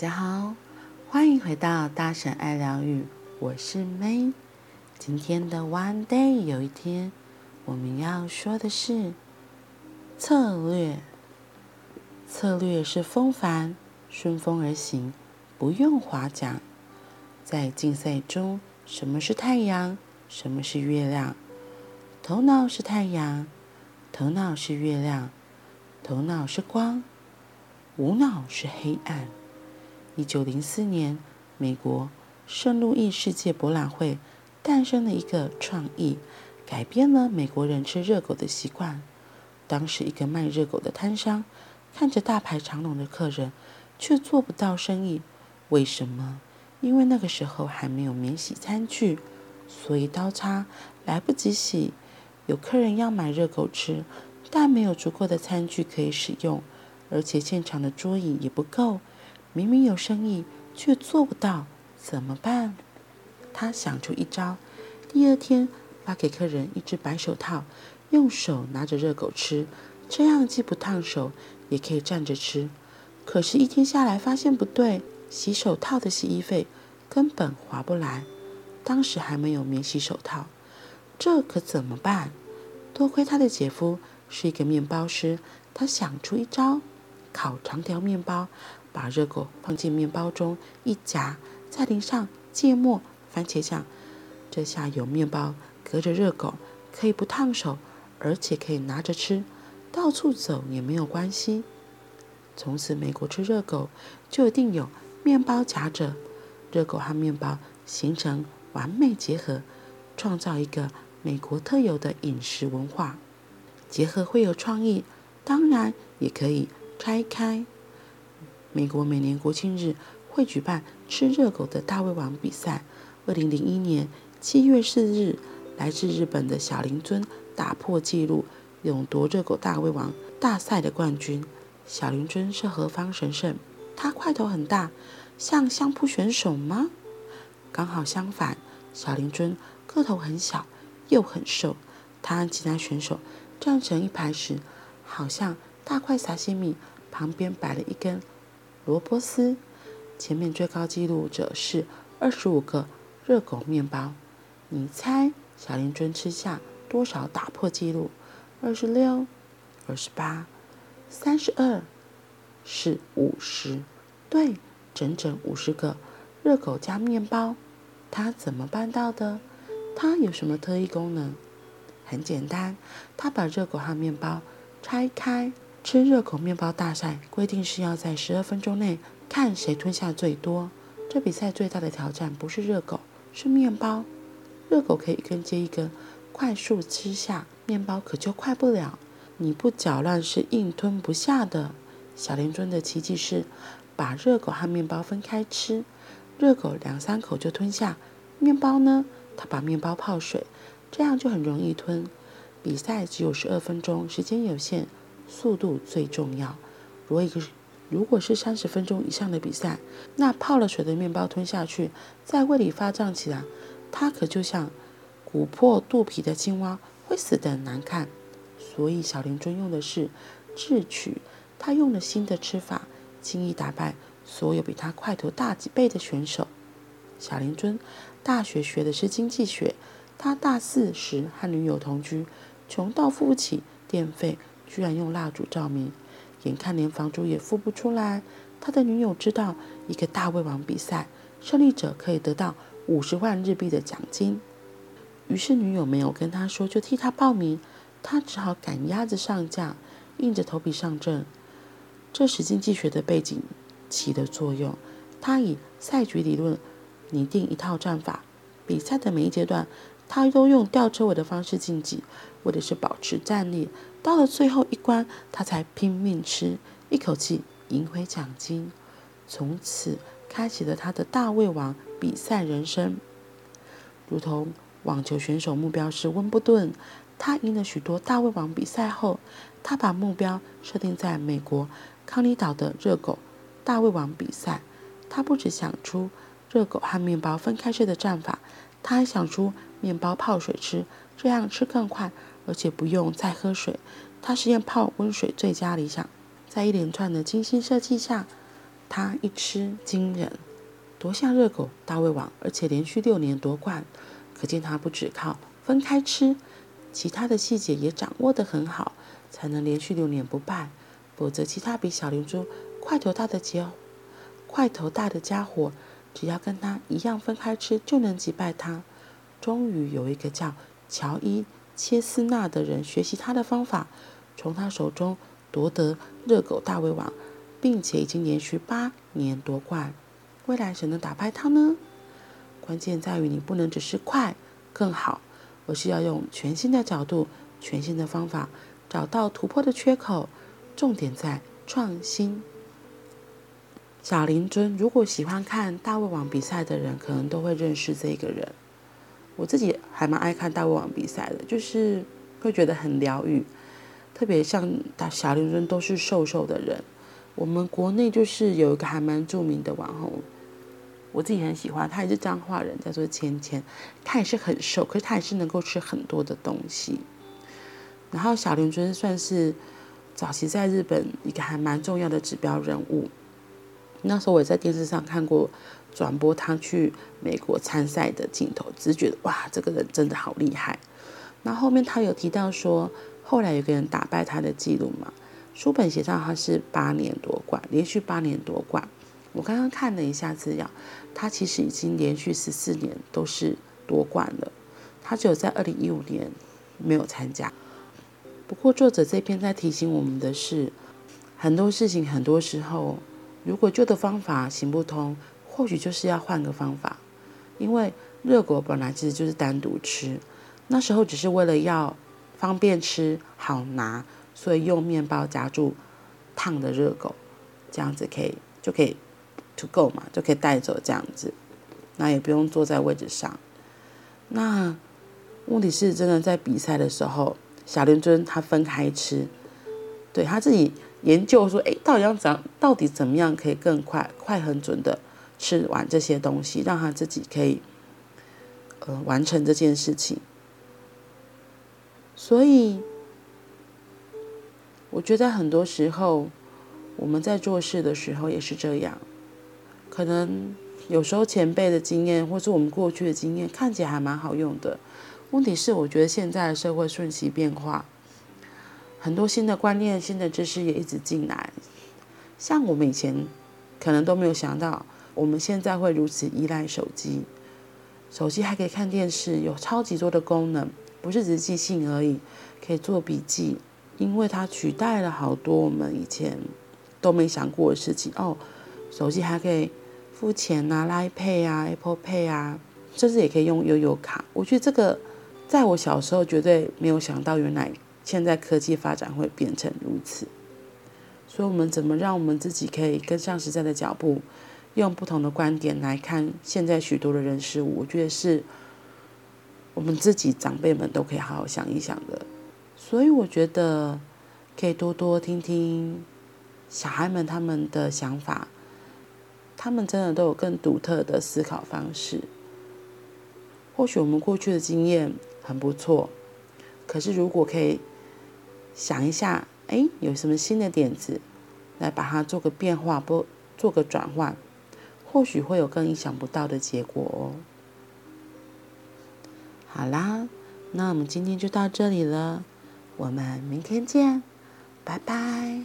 大家好，欢迎回到大婶爱疗愈，我是 May。今天的 One Day 有一天，我们要说的是策略。策略是风帆，顺风而行，不用划桨。在竞赛中，什么是太阳？什么是月亮？头脑是太阳，头脑是月亮，头脑是光，无脑是黑暗。一九零四年，美国圣路易世界博览会诞生了一个创意，改变了美国人吃热狗的习惯。当时，一个卖热狗的摊商看着大排长龙的客人，却做不到生意。为什么？因为那个时候还没有免洗餐具，所以刀叉来不及洗。有客人要买热狗吃，但没有足够的餐具可以使用，而且现场的桌椅也不够。明明有生意，却做不到，怎么办？他想出一招。第二天，发给客人一只白手套，用手拿着热狗吃，这样既不烫手，也可以站着吃。可是，一天下来发现不对，洗手套的洗衣费根本划不来。当时还没有免洗手套，这可怎么办？多亏他的姐夫是一个面包师，他想出一招：烤长条面包。把热狗放进面包中一夹，再淋上芥末、番茄酱，这下有面包隔着热狗，可以不烫手，而且可以拿着吃，到处走也没有关系。从此，美国吃热狗就一定有面包夹着，热狗和面包形成完美结合，创造一个美国特有的饮食文化。结合会有创意，当然也可以拆开。美国每年国庆日会举办吃热狗的大胃王比赛。二零零一年七月四日，来自日本的小林尊打破纪录，勇夺热狗大胃王大赛的冠军。小林尊是何方神圣？他块头很大，像相扑选手吗？刚好相反，小林尊个头很小，又很瘦。他和其他选手站成一排时，好像大块沙西米旁边摆了一根。萝卜丝，前面最高纪录者是二十五个热狗面包。你猜小林尊吃下多少打破纪录？二十六、二十八、三十二，是五十。对，整整五十个热狗加面包。他怎么办到的？他有什么特异功能？很简单，他把热狗和面包拆开。吃热狗面包大赛规定是要在十二分钟内看谁吞下最多。这比赛最大的挑战不是热狗，是面包。热狗可以一根接一根快速吃下，面包可就快不了。你不搅乱是硬吞不下的。小林尊的奇迹是把热狗和面包分开吃，热狗两三口就吞下，面包呢，他把面包泡水，这样就很容易吞。比赛只有十二分钟，时间有限。速度最重要。如果一个如果是三十分钟以上的比赛，那泡了水的面包吞下去，在胃里发胀起来，它可就像鼓破肚皮的青蛙，会死得难看。所以小林尊用的是智取，他用了新的吃法，轻易打败所有比他块头大几倍的选手。小林尊大学学的是经济学，他大四时和女友同居，穷到付不起电费。居然用蜡烛照明，眼看连房租也付不出来。他的女友知道一个大胃王比赛，胜利者可以得到五十万日币的奖金。于是女友没有跟他说，就替他报名。他只好赶鸭子上架，硬着头皮上阵。这时经济学的背景起了作用，他以赛局理论拟定一套战法。比赛的每一阶段，他都用吊车尾的方式竞技，为的是保持战力。到了最后一关，他才拼命吃，一口气赢回奖金，从此开启了他的大胃王比赛人生。如同网球选手目标是温布顿，他赢了许多大胃王比赛后，他把目标设定在美国康尼岛的热狗大胃王比赛。他不只想出热狗和面包分开吃的战法，他还想出面包泡水吃，这样吃更快。而且不用再喝水，它实验泡温水最佳理想。在一连串的精心设计下，它一吃惊人，夺下热狗大胃王，而且连续六年夺冠，可见它不只靠分开吃，其他的细节也掌握得很好，才能连续六年不败。否则，其他比小灵珠块头大的家块头大的家伙，只要跟它一样分开吃，就能击败它。终于有一个叫乔伊切斯纳的人学习他的方法，从他手中夺得热狗大胃王，并且已经连续八年夺冠。未来谁能打败他呢？关键在于你不能只是快更好，而是要用全新的角度、全新的方法，找到突破的缺口。重点在创新。小林尊，如果喜欢看大胃王比赛的人，可能都会认识这个人。我自己还蛮爱看大胃王比赛的，就是会觉得很疗愈。特别像大小林尊都是瘦瘦的人，我们国内就是有一个还蛮著名的网红，我自己很喜欢，他也是彰化人，叫做芊芊，他也是很瘦，可是他也是能够吃很多的东西。然后小林尊算是。早期在日本一个还蛮重要的指标人物，那时候我也在电视上看过转播他去美国参赛的镜头，只是觉得哇，这个人真的好厉害。那后，面他有提到说，后来有个人打败他的记录嘛，书本写上他是八年夺冠，连续八年夺冠。我刚刚看了一下资料，他其实已经连续十四年都是夺冠了，他只有在二零一五年没有参加。不过，作者这篇在提醒我们的是，很多事情很多时候，如果旧的方法行不通，或许就是要换个方法。因为热狗本来其实就是单独吃，那时候只是为了要方便吃、好拿，所以用面包夹住烫的热狗，这样子可以就可以 to go 嘛，就可以带走这样子，那也不用坐在位置上。那问题是真的在比赛的时候。小林尊他分开吃，对他自己研究说，哎，到底要怎样，到底怎么样可以更快、快很准的吃完这些东西，让他自己可以呃完成这件事情。所以，我觉得很多时候我们在做事的时候也是这样，可能有时候前辈的经验，或是我们过去的经验，看起来还蛮好用的。问题是，我觉得现在的社会瞬息变化，很多新的观念、新的知识也一直进来。像我们以前可能都没有想到，我们现在会如此依赖手机。手机还可以看电视，有超级多的功能，不是只记性而已，可以做笔记，因为它取代了好多我们以前都没想过的事情。哦，手机还可以付钱啊，Line Pay 啊，Apple Pay 啊，甚至也可以用悠游卡。我觉得这个。在我小时候，绝对没有想到，原来现在科技发展会变成如此。所以，我们怎么让我们自己可以跟上时代的脚步，用不同的观点来看现在许多的人事物？我觉得是我们自己长辈们都可以好好想一想的。所以，我觉得可以多多听听小孩们他们的想法，他们真的都有更独特的思考方式。或许我们过去的经验。很不错，可是如果可以想一下，哎，有什么新的点子，来把它做个变化，不做个转换，或许会有更意想不到的结果哦。好啦，那我们今天就到这里了，我们明天见，拜拜。